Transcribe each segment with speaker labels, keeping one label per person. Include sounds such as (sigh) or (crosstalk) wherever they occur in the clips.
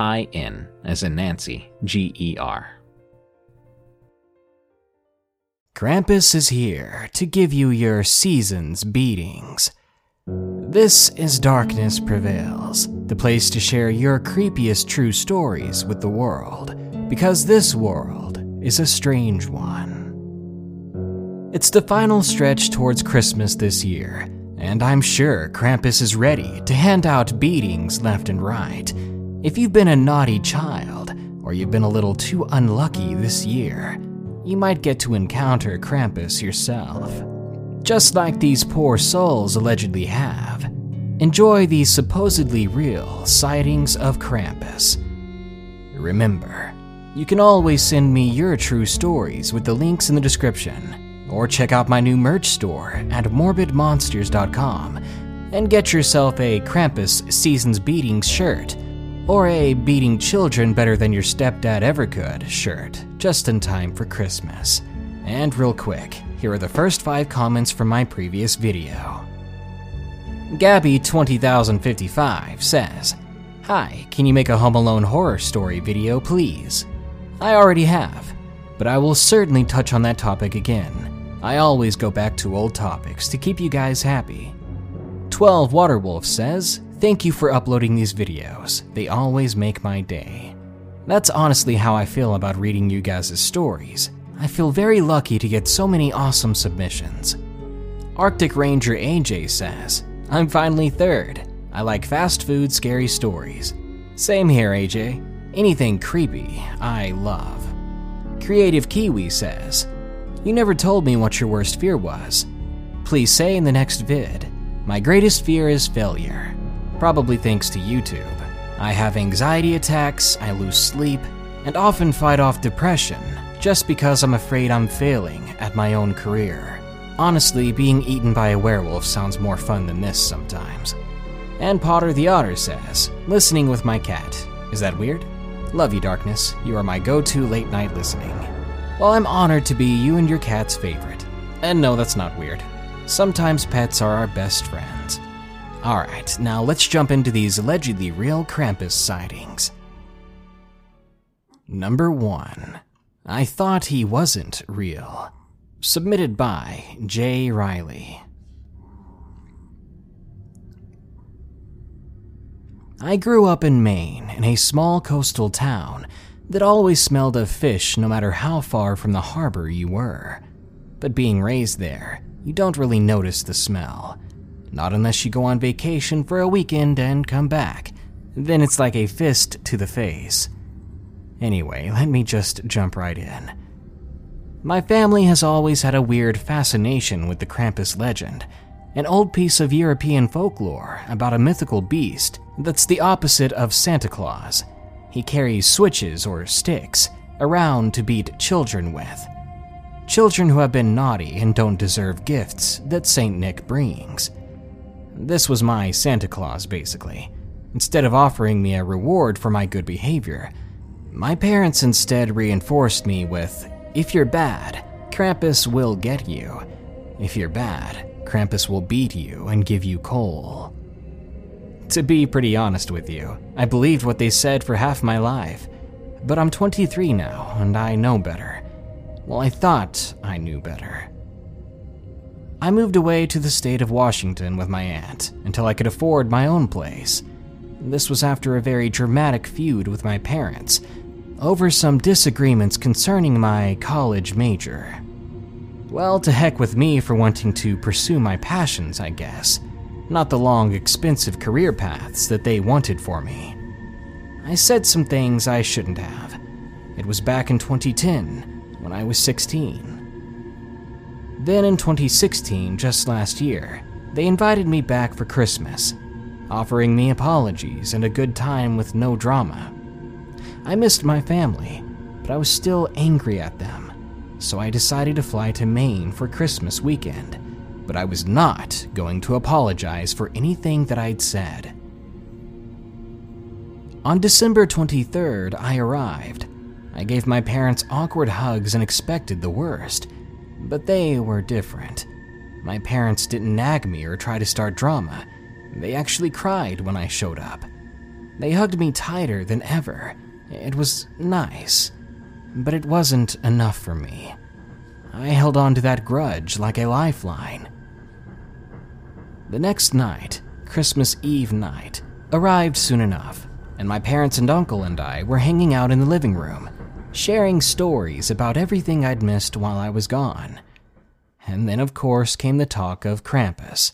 Speaker 1: I N, as in Nancy, G E R.
Speaker 2: Krampus is here to give you your season's beatings. This is Darkness Prevails, the place to share your creepiest true stories with the world, because this world is a strange one. It's the final stretch towards Christmas this year, and I'm sure Krampus is ready to hand out beatings left and right if you've been a naughty child, or you've been a little too unlucky this year, you might get to encounter Krampus yourself. Just like these poor souls allegedly have. Enjoy these supposedly real sightings of Krampus. Remember, you can always send me your true stories with the links in the description, or check out my new merch store at morbidmonsters.com and get yourself a Krampus Seasons Beatings shirt or a beating children better than your stepdad ever could shirt, just in time for Christmas. And real quick, here are the first five comments from my previous video. Gabby20055 says, Hi, can you make a Home Alone horror story video, please? I already have, but I will certainly touch on that topic again. I always go back to old topics to keep you guys happy. 12 Waterwolf says, Thank you for uploading these videos. They always make my day. That's honestly how I feel about reading you guys' stories. I feel very lucky to get so many awesome submissions. Arctic Ranger AJ says, I'm finally third. I like fast food, scary stories. Same here, AJ. Anything creepy, I love. Creative Kiwi says, You never told me what your worst fear was. Please say in the next vid. My greatest fear is failure probably thanks to YouTube. I have anxiety attacks, I lose sleep, and often fight off depression just because I'm afraid I'm failing at my own career. Honestly, being eaten by a werewolf sounds more fun than this sometimes. And Potter the Otter says, listening with my cat. Is that weird? Love you, Darkness. You are my go to late night listening. Well, I'm honored to be you and your cat's favorite. And no, that's not weird. Sometimes pets are our best friends. Alright, now let's jump into these allegedly real Krampus sightings. Number 1. I thought he wasn't real. Submitted by Jay Riley. I grew up in Maine, in a small coastal town that always smelled of fish no matter how far from the harbor you were. But being raised there, you don't really notice the smell not unless you go on vacation for a weekend and come back. Then it's like a fist to the face. Anyway, let me just jump right in. My family has always had a weird fascination with the Krampus legend, an old piece of European folklore about a mythical beast that's the opposite of Santa Claus. He carries switches or sticks around to beat children with. Children who have been naughty and don't deserve gifts that St. Nick brings. This was my Santa Claus, basically. Instead of offering me a reward for my good behavior, my parents instead reinforced me with if you're bad, Krampus will get you. If you're bad, Krampus will beat you and give you coal. To be pretty honest with you, I believed what they said for half my life. But I'm 23 now, and I know better. Well, I thought I knew better. I moved away to the state of Washington with my aunt until I could afford my own place. This was after a very dramatic feud with my parents over some disagreements concerning my college major. Well, to heck with me for wanting to pursue my passions, I guess, not the long, expensive career paths that they wanted for me. I said some things I shouldn't have. It was back in 2010, when I was 16. Then in 2016, just last year, they invited me back for Christmas, offering me apologies and a good time with no drama. I missed my family, but I was still angry at them so I decided to fly to Maine for Christmas weekend. But I was not going to apologize for anything that I'd said. On December 23rd, I arrived. I gave my parents awkward hugs and expected the worst, but they were different. My parents didn't nag me or try to start drama. They actually cried when I showed up. They hugged me tighter than ever. It was nice but it wasn't enough for me. I held on to that grudge like a lifeline. The next night, Christmas Eve night, arrived soon enough, and my parents and uncle and I were hanging out in the living room, sharing stories about everything I'd missed while I was gone. And then, of course, came the talk of Krampus.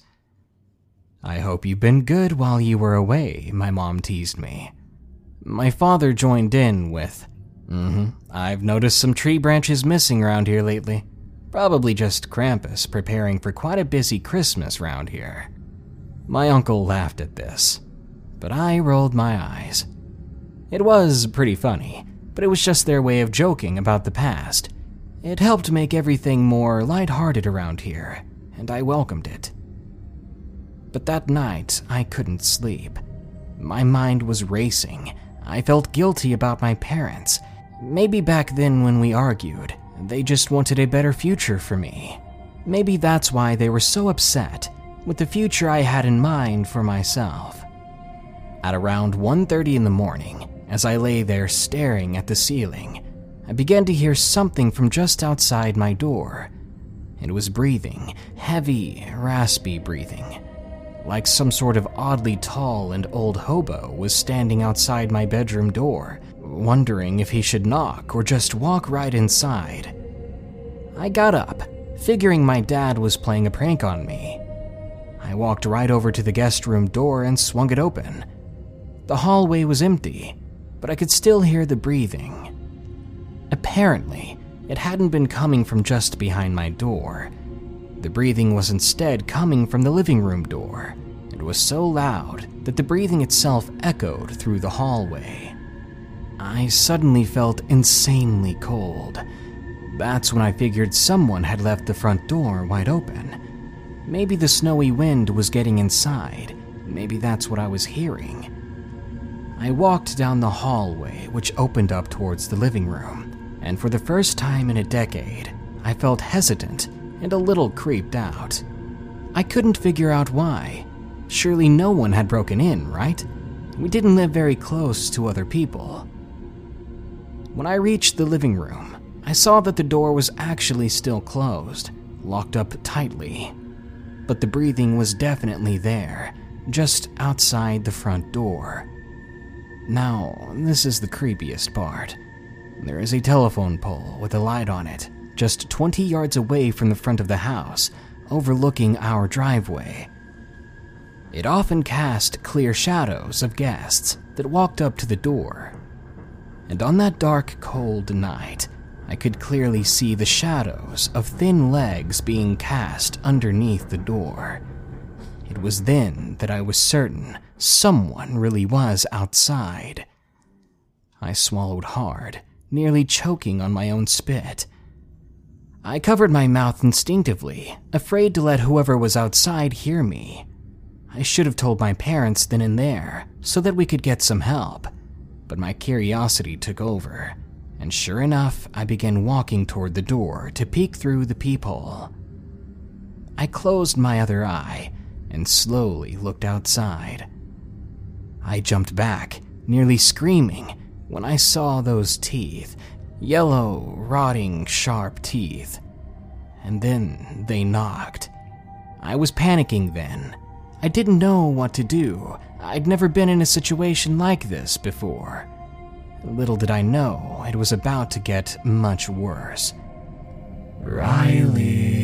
Speaker 2: I hope you've been good while you were away, my mom teased me. My father joined in with, Mm hmm. I've noticed some tree branches missing around here lately. Probably just Krampus preparing for quite a busy Christmas round here. My uncle laughed at this, but I rolled my eyes. It was pretty funny, but it was just their way of joking about the past. It helped make everything more light-hearted around here, and I welcomed it. But that night, I couldn't sleep. My mind was racing. I felt guilty about my parents Maybe back then when we argued, they just wanted a better future for me. Maybe that's why they were so upset with the future I had in mind for myself. At around 1:30 in the morning, as I lay there staring at the ceiling, I began to hear something from just outside my door. It was breathing, heavy, raspy breathing, like some sort of oddly tall and old hobo was standing outside my bedroom door, wondering if he should knock or just walk right inside. I got up, figuring my dad was playing a prank on me. I walked right over to the guest room door and swung it open. The hallway was empty, but I could still hear the breathing. Apparently, it hadn't been coming from just behind my door. The breathing was instead coming from the living room door. It was so loud that the breathing itself echoed through the hallway. I suddenly felt insanely cold. That's when I figured someone had left the front door wide open. Maybe the snowy wind was getting inside. Maybe that's what I was hearing. I walked down the hallway, which opened up towards the living room, and for the first time in a decade, I felt hesitant and a little creeped out. I couldn't figure out why. Surely no one had broken in, right? We didn't live very close to other people. When I reached the living room, I saw that the door was actually still closed, locked up tightly. But the breathing was definitely there, just outside the front door. Now, this is the creepiest part. There is a telephone pole with a light on it, just 20 yards away from the front of the house, overlooking our driveway. It often cast clear shadows of guests that walked up to the door and on that dark, cold night, I could clearly see the shadows of thin legs being cast underneath the door. It was then that I was certain someone really was outside. I swallowed hard, nearly choking on my own spit. I covered my mouth instinctively, afraid to let whoever was outside hear me. I should have told my parents then and there, so that we could get some help. But my curiosity took over, and sure enough, I began walking toward the door to peek through the peephole. I closed my other eye and slowly looked outside. I jumped back, nearly screaming, when I saw those teeth yellow, rotting, sharp teeth. And then they knocked. I was panicking then. I didn't know what to do. I'd never been in a situation like this before. Little did I know it was about to get much worse.
Speaker 3: Riley.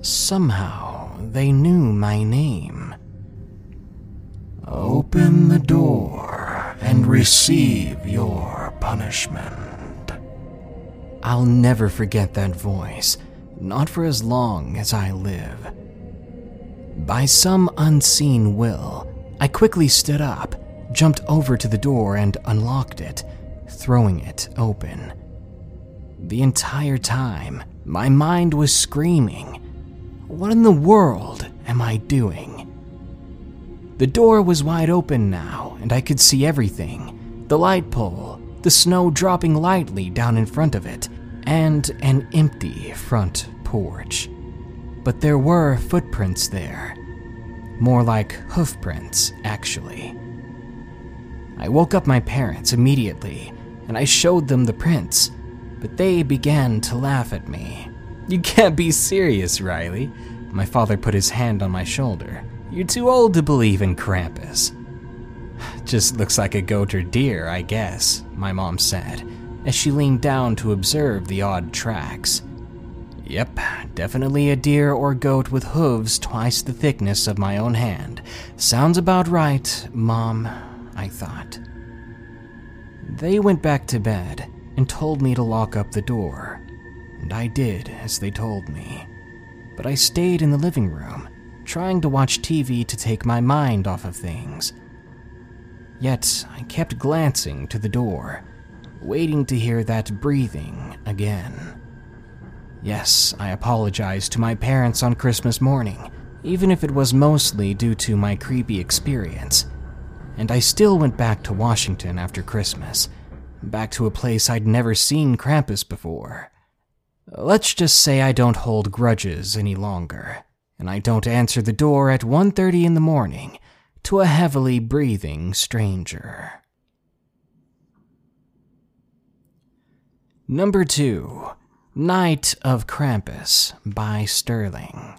Speaker 2: Somehow, they knew my name.
Speaker 3: Open the door and receive your punishment.
Speaker 2: I'll never forget that voice, not for as long as I live. By some unseen will, I quickly stood up, jumped over to the door, and unlocked it, throwing it open. The entire time, my mind was screaming, What in the world am I doing? The door was wide open now, and I could see everything the light pole, the snow dropping lightly down in front of it, and an empty front porch. But there were footprints there. More like hoofprints, actually. I woke up my parents immediately, and I showed them the prints, but they began to laugh at me. You can't be serious, Riley. My father put his hand on my shoulder. You're too old to believe in Krampus. Just looks like a goat or deer, I guess, my mom said, as she leaned down to observe the odd tracks. Yep, definitely a deer or goat with hooves twice the thickness of my own hand. Sounds about right, Mom, I thought. They went back to bed and told me to lock up the door, and I did as they told me. But I stayed in the living room, trying to watch TV to take my mind off of things. Yet I kept glancing to the door, waiting to hear that breathing again. Yes, I apologized to my parents on Christmas morning, even if it was mostly due to my creepy experience. And I still went back to Washington after Christmas, back to a place I'd never seen Krampus before. Let's just say I don't hold grudges any longer, and I don't answer the door at 1:30 in the morning to a heavily breathing stranger. Number 2 Night of Krampus by Sterling.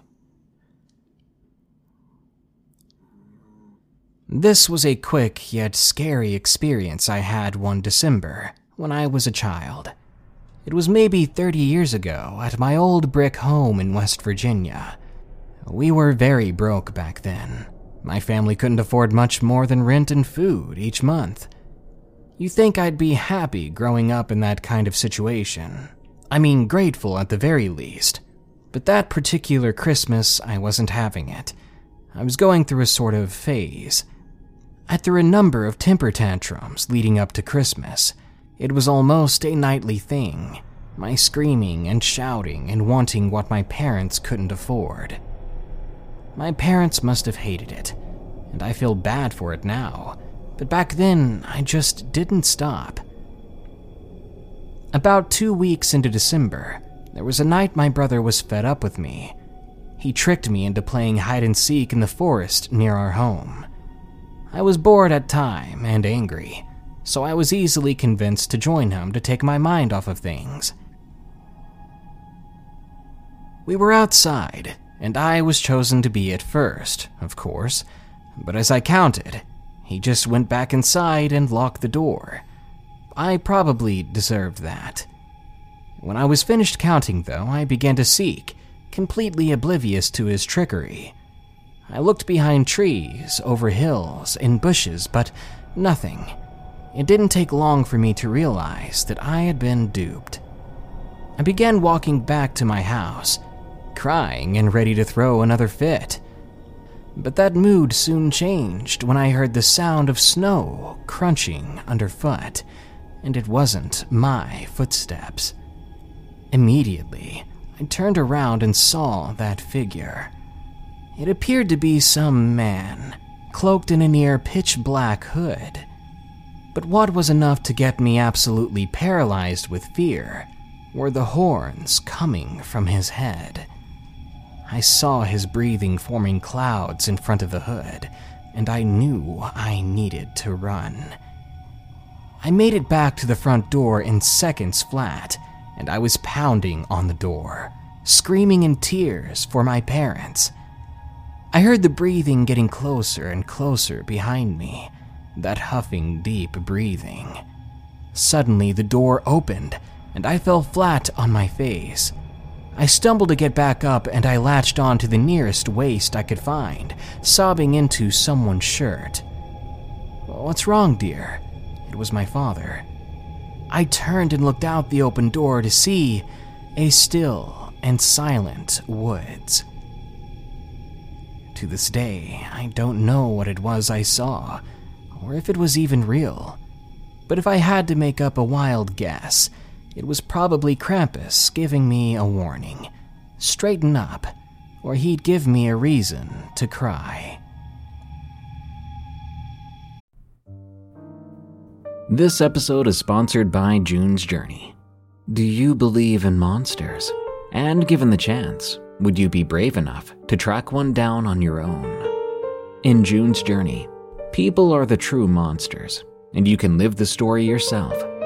Speaker 2: This was a quick yet scary experience I had one December when I was a child. It was maybe 30 years ago at my old brick home in West Virginia. We were very broke back then. My family couldn't afford much more than rent and food each month. You think I'd be happy growing up in that kind of situation, I mean, grateful at the very least. But that particular Christmas, I wasn't having it. I was going through a sort of phase. I threw a number of temper tantrums leading up to Christmas. It was almost a nightly thing my screaming and shouting and wanting what my parents couldn't afford. My parents must have hated it, and I feel bad for it now, but back then I just didn't stop. About two weeks into December, there was a night my brother was fed up with me. He tricked me into playing hide and seek in the forest near our home. I was bored at time and angry, so I was easily convinced to join him to take my mind off of things. We were outside, and I was chosen to be at first, of course, but as I counted, he just went back inside and locked the door. I probably deserved that. When I was finished counting, though, I began to seek, completely oblivious to his trickery. I looked behind trees, over hills, in bushes, but nothing. it didn't take long for me to realize that I had been duped. I began walking back to my house, crying and ready to throw another fit. But that mood soon changed when I heard the sound of snow crunching underfoot, and it wasn't my footsteps. Immediately, I turned around and saw that figure. It appeared to be some man, cloaked in a near pitch black hood. But what was enough to get me absolutely paralyzed with fear were the horns coming from his head. I saw his breathing forming clouds in front of the hood, and I knew I needed to run. I made it back to the front door in seconds flat, and I was pounding on the door, screaming in tears for my parents. I heard the breathing getting closer and closer behind me, that huffing, deep breathing. Suddenly, the door opened, and I fell flat on my face. I stumbled to get back up and I latched on to the nearest waist I could find, sobbing into someone's shirt. What's wrong, dear? It was my father. I turned and looked out the open door to see a still and silent woods. To this day, I don't know what it was I saw, or if it was even real. But if I had to make up a wild guess, it was probably Krampus giving me a warning. Straighten up, or he'd give me a reason to cry.
Speaker 1: This episode is sponsored by June's Journey. Do you believe in monsters? And given the chance, would you be brave enough to track one down on your own? In June's Journey, people are the true monsters, and you can live the story yourself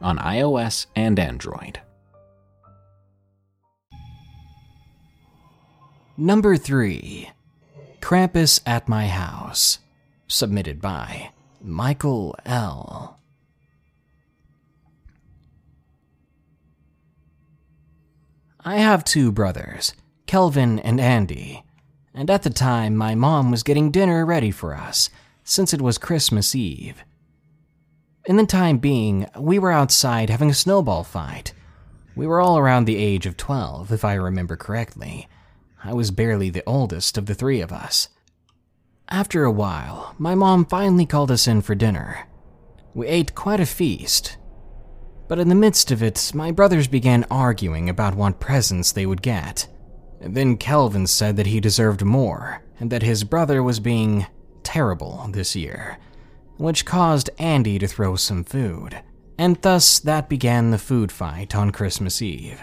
Speaker 1: on iOS and Android.
Speaker 2: Number 3 Krampus at My House. Submitted by Michael L. I have two brothers, Kelvin and Andy, and at the time my mom was getting dinner ready for us since it was Christmas Eve. In the time being, we were outside having a snowball fight. We were all around the age of 12, if I remember correctly. I was barely the oldest of the three of us. After a while, my mom finally called us in for dinner. We ate quite a feast. But in the midst of it, my brothers began arguing about what presents they would get. Then Kelvin said that he deserved more, and that his brother was being terrible this year which caused Andy to throw some food, and thus that began the food fight on Christmas Eve.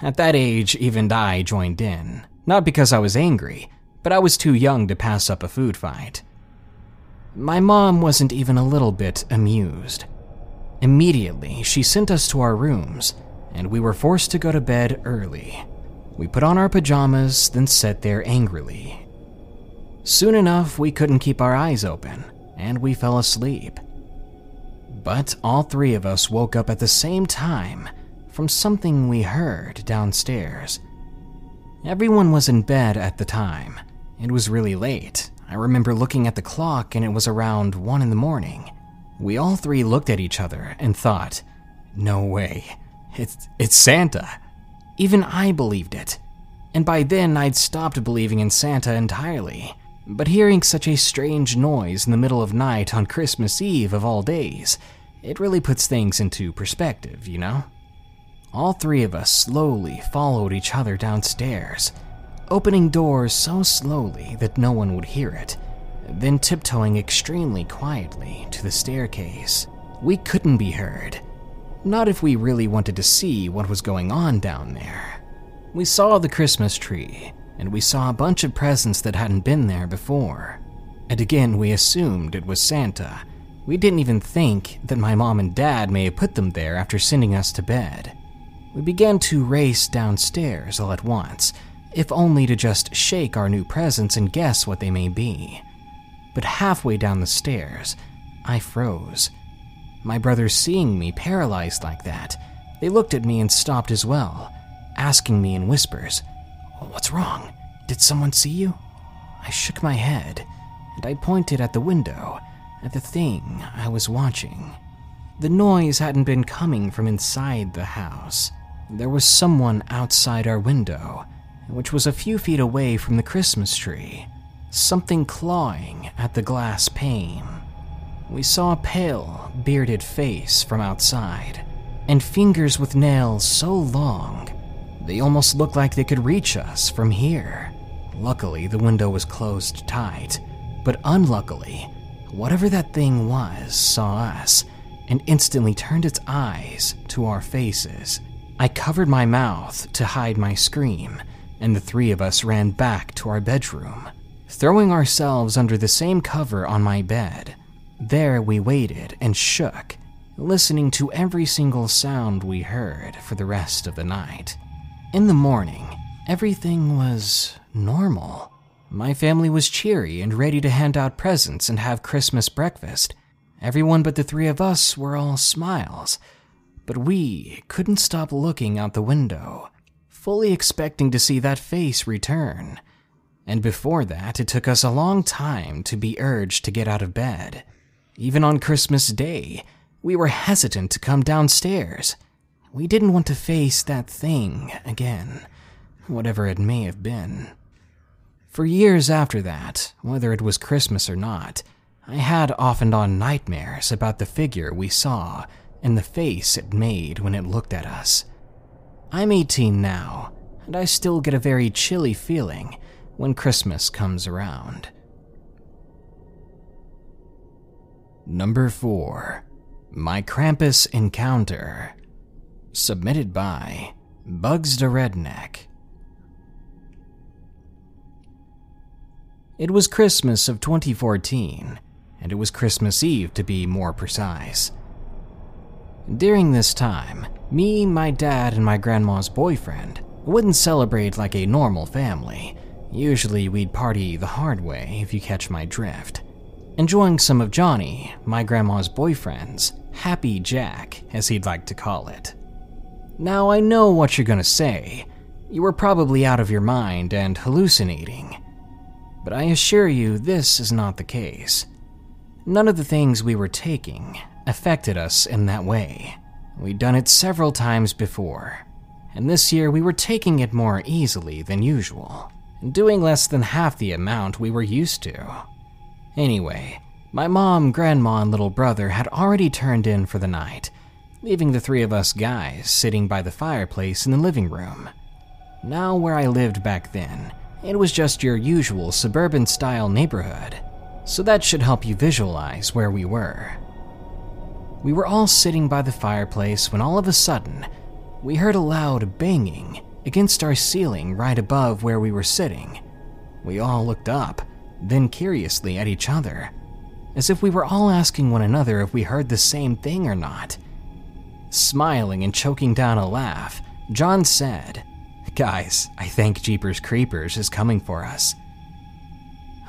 Speaker 2: At that age, even I joined in, not because I was angry, but I was too young to pass up a food fight. My mom wasn't even a little bit amused. Immediately, she sent us to our rooms, and we were forced to go to bed early. We put on our pajamas, then sat there angrily. Soon enough, we couldn't keep our eyes open, and we fell asleep. But all three of us woke up at the same time from something we heard downstairs. Everyone was in bed at the time. It was really late. I remember looking at the clock and it was around 1 in the morning. We all three looked at each other and thought, no way, it's, it's Santa. Even I believed it. And by then I'd stopped believing in Santa entirely. But hearing such a strange noise in the middle of night on Christmas Eve of all days, it really puts things into perspective, you know? All three of us slowly followed each other downstairs, opening doors so slowly that no one would hear it, then tiptoeing extremely quietly to the staircase. We couldn't be heard. Not if we really wanted to see what was going on down there. We saw the Christmas tree, and we saw a bunch of presents that hadn't been there before. And again, we assumed it was Santa. We didn't even think that my mom and dad may have put them there after sending us to bed. We began to race downstairs all at once, if only to just shake our new presents and guess what they may be. But halfway down the stairs, I froze. My brothers, seeing me paralyzed like that, they looked at me and stopped as well, asking me in whispers, What's wrong? Did someone see you? I shook my head, and I pointed at the window, at the thing I was watching. The noise hadn't been coming from inside the house. There was someone outside our window, which was a few feet away from the Christmas tree, something clawing at the glass pane. We saw a pale, bearded face from outside, and fingers with nails so long they almost looked like they could reach us from here. Luckily, the window was closed tight, but unluckily, whatever that thing was saw us and instantly turned its eyes to our faces. I covered my mouth to hide my scream, and the three of us ran back to our bedroom, throwing ourselves under the same cover on my bed. There we waited and shook, listening to every single sound we heard for the rest of the night. In the morning, everything was normal. My family was cheery and ready to hand out presents and have Christmas breakfast. Everyone but the three of us were all smiles. But we couldn't stop looking out the window, fully expecting to see that face return. And before that, it took us a long time to be urged to get out of bed. Even on Christmas Day, we were hesitant to come downstairs. We didn't want to face that thing again, whatever it may have been. For years after that, whether it was Christmas or not, I had off and on nightmares about the figure we saw and the face it made when it looked at us. I'm 18 now, and I still get a very chilly feeling when Christmas comes around. Number 4 My Krampus Encounter Submitted by Bugs the Redneck. It was Christmas of 2014, and it was Christmas Eve to be more precise. During this time, me, my dad, and my grandma's boyfriend wouldn't celebrate like a normal family. Usually, we'd party the hard way, if you catch my drift. Enjoying some of Johnny, my grandma's boyfriend's Happy Jack, as he'd like to call it. Now, I know what you're gonna say. You were probably out of your mind and hallucinating. But I assure you, this is not the case. None of the things we were taking affected us in that way. We'd done it several times before, and this year we were taking it more easily than usual, and doing less than half the amount we were used to. Anyway, my mom, grandma, and little brother had already turned in for the night, leaving the three of us guys sitting by the fireplace in the living room. Now, where I lived back then, it was just your usual suburban style neighborhood, so that should help you visualize where we were. We were all sitting by the fireplace when all of a sudden, we heard a loud banging against our ceiling right above where we were sitting. We all looked up, then curiously at each other, as if we were all asking one another if we heard the same thing or not. Smiling and choking down a laugh, John said, Guys, I think Jeepers Creepers is coming for us.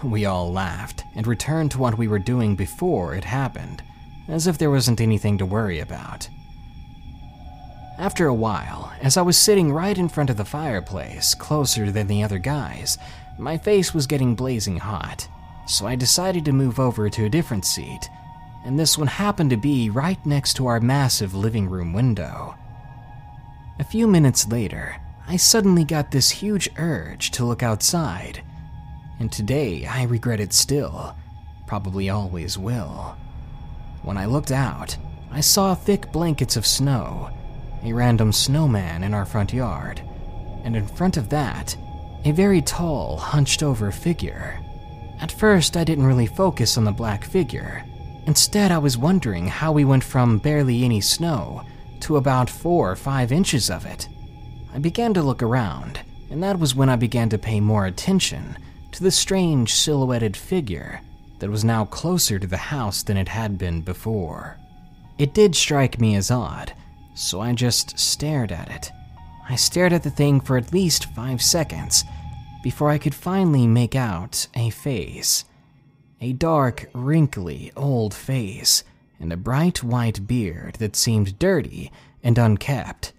Speaker 2: We all laughed and returned to what we were doing before it happened, as if there wasn't anything to worry about. After a while, as I was sitting right in front of the fireplace, closer than the other guys, my face was getting blazing hot, so I decided to move over to a different seat and this one happened to be right next to our massive living room window. A few minutes later, I suddenly got this huge urge to look outside, and today I regret it still, probably always will. When I looked out, I saw thick blankets of snow, a random snowman in our front yard, and in front of that, a very tall, hunched over figure. At first, I didn't really focus on the black figure. Instead, I was wondering how we went from barely any snow to about four or five inches of it. I began to look around, and that was when I began to pay more attention to the strange silhouetted figure that was now closer to the house than it had been before. It did strike me as odd, so I just stared at it. I stared at the thing for at least five seconds before I could finally make out a face. A dark, wrinkly, old face, and a bright white beard that seemed dirty and unkept.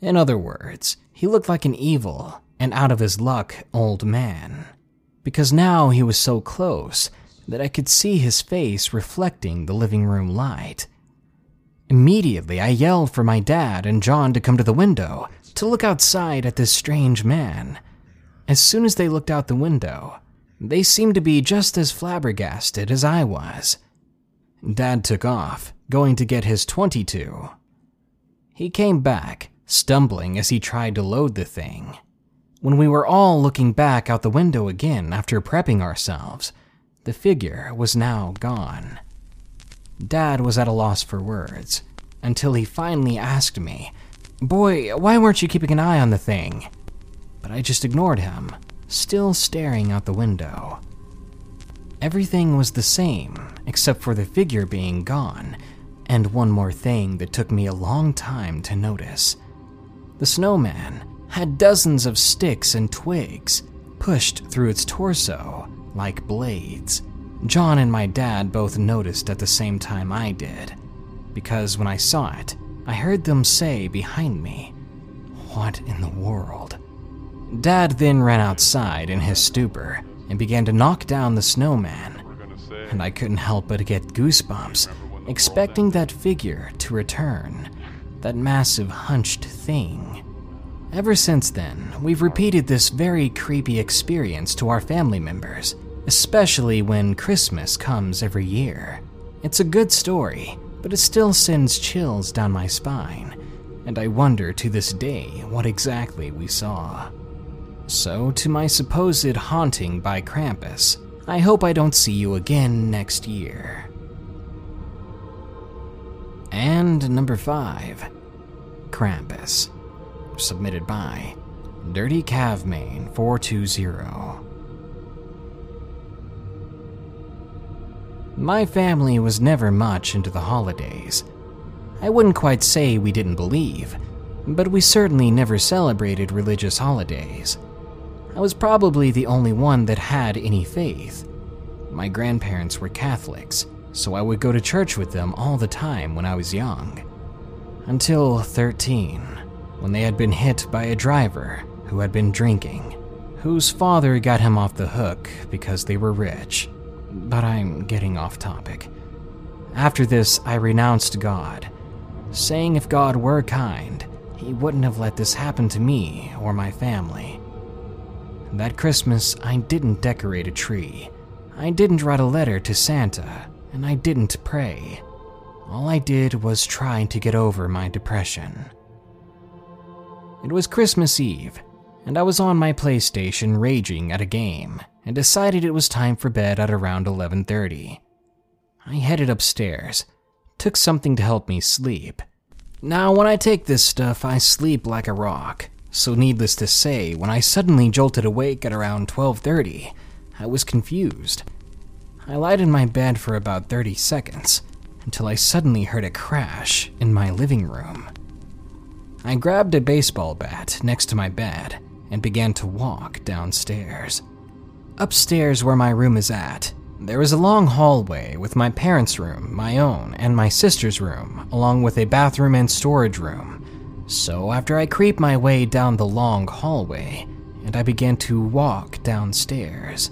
Speaker 2: In other words, he looked like an evil and out of his luck old man. Because now he was so close that I could see his face reflecting the living room light. Immediately, I yelled for my dad and John to come to the window to look outside at this strange man. As soon as they looked out the window, they seemed to be just as flabbergasted as I was. Dad took off, going to get his 22. He came back, stumbling as he tried to load the thing. When we were all looking back out the window again after prepping ourselves, the figure was now gone. Dad was at a loss for words until he finally asked me, Boy, why weren't you keeping an eye on the thing? But I just ignored him, still staring out the window. Everything was the same, except for the figure being gone, and one more thing that took me a long time to notice. The snowman had dozens of sticks and twigs pushed through its torso like blades. John and my dad both noticed at the same time I did, because when I saw it, I heard them say behind me, What in the world? Dad then ran outside in his stupor and began to knock down the snowman, and I couldn't help but get goosebumps, expecting that figure to return, that massive hunched thing. Ever since then, we've repeated this very creepy experience to our family members especially when Christmas comes every year. It's a good story, but it still sends chills down my spine, and I wonder to this day what exactly we saw. So, to my supposed haunting by Krampus, I hope I don't see you again next year. And number 5 Krampus. Submitted by Dirty Cavmain 420. My family was never much into the holidays. I wouldn't quite say we didn't believe, but we certainly never celebrated religious holidays. I was probably the only one that had any faith. My grandparents were Catholics, so I would go to church with them all the time when I was young. Until 13, when they had been hit by a driver who had been drinking, whose father got him off the hook because they were rich but I'm getting off topic. After this, I renounced God, saying if God were kind, He wouldn't have let this happen to me or my family. That Christmas, I didn't decorate a tree, I didn't write a letter to Santa, and I didn't pray. All I did was try to get over my depression. It was Christmas Eve, and I was on my PlayStation raging at a game and decided it was time for bed at around 11:30. I headed upstairs, took something to help me sleep. Now, when I take this stuff, I sleep like a rock. So needless to say, when I suddenly jolted awake at around 12:30, I was confused. I lied in my bed for about 30 seconds until I suddenly heard a crash in my living room. I grabbed a baseball bat next to my bed and began to walk downstairs. Upstairs, where my room is at, there is a long hallway with my parents' room, my own, and my sister's room, along with a bathroom and storage room. So, after I creep my way down the long hallway, and I began to walk downstairs,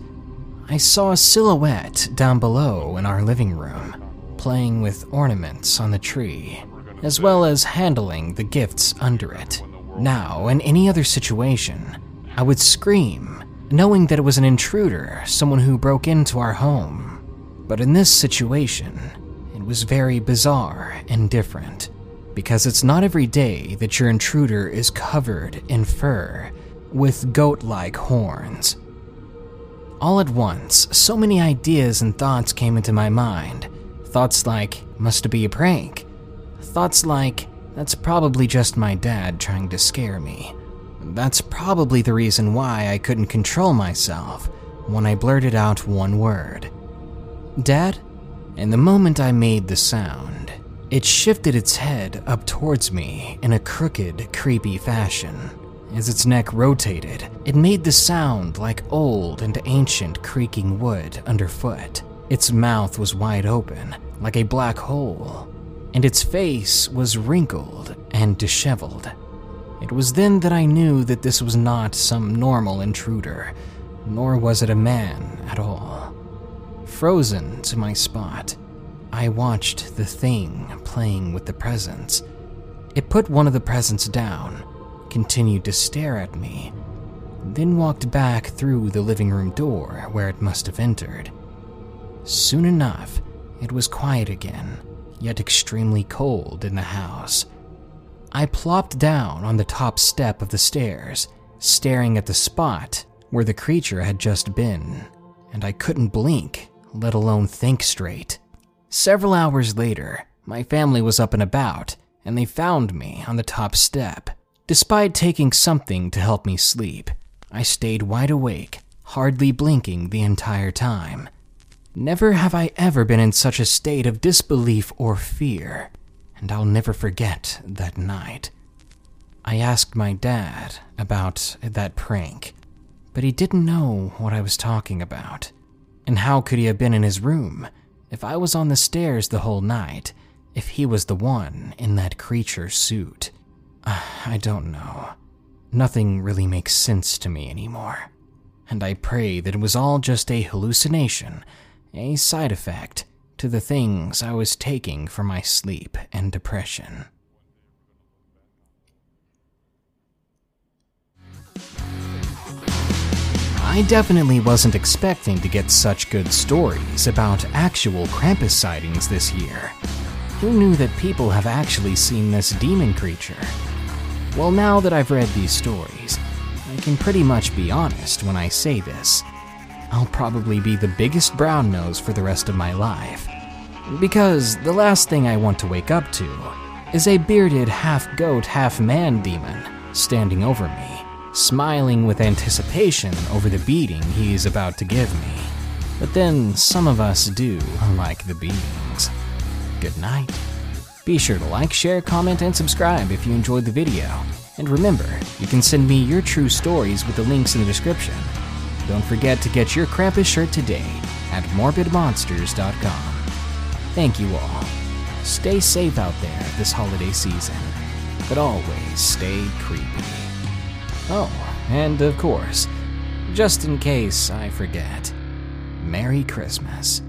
Speaker 2: I saw a silhouette down below in our living room, playing with ornaments on the tree, as well as handling the gifts under it. Now, in any other situation, I would scream, knowing that it was an intruder, someone who broke into our home. But in this situation, it was very bizarre and different, because it's not every day that your intruder is covered in fur with goat like horns. All at once, so many ideas and thoughts came into my mind. Thoughts like, must it be a prank? Thoughts like, that's probably just my dad trying to scare me. That's probably the reason why I couldn't control myself when I blurted out one word Dad? And the moment I made the sound, it shifted its head up towards me in a crooked, creepy fashion. As its neck rotated, it made the sound like old and ancient creaking wood underfoot. Its mouth was wide open, like a black hole, and its face was wrinkled and disheveled. It was then that I knew that this was not some normal intruder, nor was it a man at all. Frozen to my spot, I watched the thing playing with the presents. It put one of the presents down, continued to stare at me, then walked back through the living room door where it must have entered. Soon enough, it was quiet again, yet extremely cold in the house. I plopped down on the top step of the stairs, staring at the spot where the creature had just been, and I couldn't blink, let alone think straight. Several hours later, my family was up and about, and they found me on the top step. Despite taking something to help me sleep, I stayed wide awake, hardly blinking the entire time. Never have I ever been in such a state of disbelief or fear, and I'll never forget that night. I asked my dad about that prank, but he didn't know what I was talking about. And how could he have been in his room if I was on the stairs the whole night, if he was the one in that creature suit? (sighs) I don't know. Nothing really makes sense to me anymore. And I pray that it was all just a hallucination, a side effect to the things I was taking for my sleep and depression. I definitely wasn't expecting to get such good stories about actual Krampus sightings this year. Who knew that people have actually seen this demon creature? Well, now that I've read these stories, I can pretty much be honest when I say this. I'll probably be the biggest brown nose for the rest of my life. Because the last thing I want to wake up to is a bearded half goat, half man demon standing over me smiling with anticipation over the beating he is about to give me. But then some of us do like the beatings. Good night. Be sure to like, share, comment, and subscribe if you enjoyed the video. And remember, you can send me your true stories with the links in the description. Don't forget to get your Krampus shirt today at morbidmonsters.com. Thank you all. Stay safe out there this holiday season, but always stay creepy. Oh, and of course, just in case I forget, Merry Christmas.